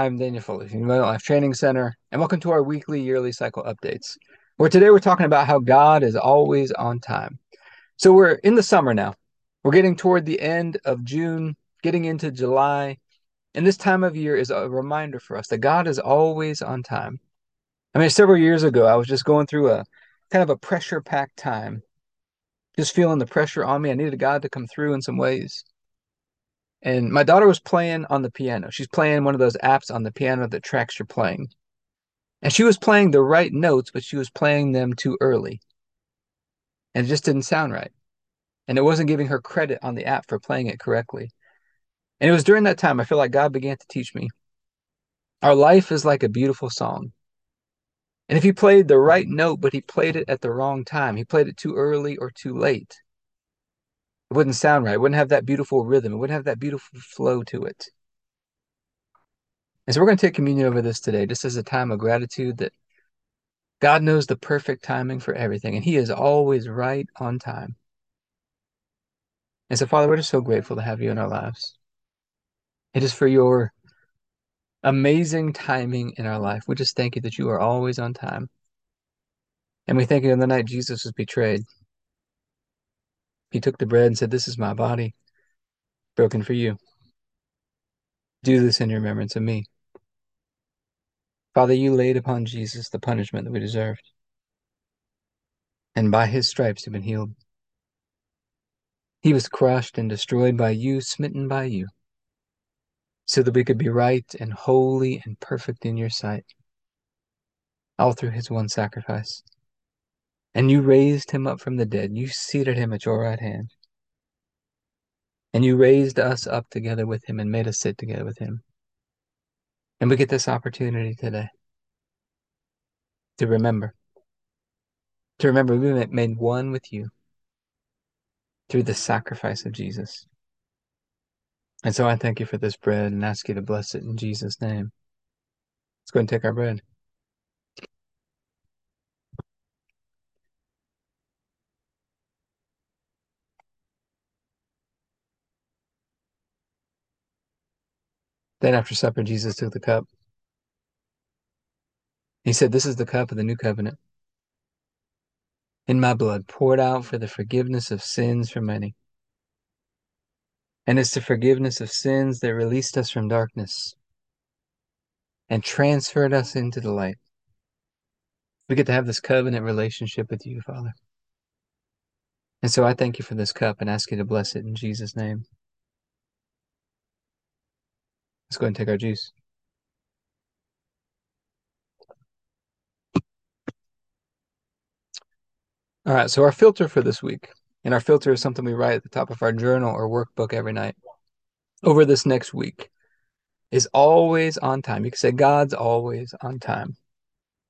I'm Daniel Foley from Abundant Life Training Center, and welcome to our weekly, yearly cycle updates. Where today we're talking about how God is always on time. So we're in the summer now. We're getting toward the end of June, getting into July, and this time of year is a reminder for us that God is always on time. I mean, several years ago, I was just going through a kind of a pressure packed time, just feeling the pressure on me. I needed God to come through in some ways. And my daughter was playing on the piano. She's playing one of those apps on the piano that tracks your playing. And she was playing the right notes, but she was playing them too early. And it just didn't sound right. And it wasn't giving her credit on the app for playing it correctly. And it was during that time I feel like God began to teach me. Our life is like a beautiful song. And if he played the right note, but he played it at the wrong time, he played it too early or too late, it wouldn't sound right. It wouldn't have that beautiful rhythm. It wouldn't have that beautiful flow to it. And so we're going to take communion over this today, just as a time of gratitude that God knows the perfect timing for everything, and He is always right on time. And so, Father, we're just so grateful to have you in our lives. It is for your amazing timing in our life. We just thank you that you are always on time. And we thank you on the night Jesus was betrayed. He took the bread and said, This is my body, broken for you. Do this in remembrance of me. Father, you laid upon Jesus the punishment that we deserved. And by his stripes have been healed. He was crushed and destroyed by you, smitten by you, so that we could be right and holy and perfect in your sight, all through his one sacrifice. And you raised him up from the dead. You seated him at your right hand. And you raised us up together with him and made us sit together with him. And we get this opportunity today to remember. To remember we made one with you through the sacrifice of Jesus. And so I thank you for this bread and ask you to bless it in Jesus' name. Let's go and take our bread. Then after supper, Jesus took the cup. He said, This is the cup of the new covenant. In my blood, poured out for the forgiveness of sins for many. And it's the forgiveness of sins that released us from darkness and transferred us into the light. We get to have this covenant relationship with you, Father. And so I thank you for this cup and ask you to bless it in Jesus' name. Let's go ahead and take our juice. All right, so our filter for this week, and our filter is something we write at the top of our journal or workbook every night over this next week, is always on time. You can say God's always on time,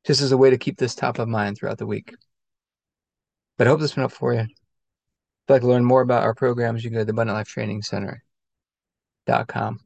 just as a way to keep this top of mind throughout the week. But I hope this went up for you. If you'd like to learn more about our programs, you can go to the Abundant Life Training Center.com.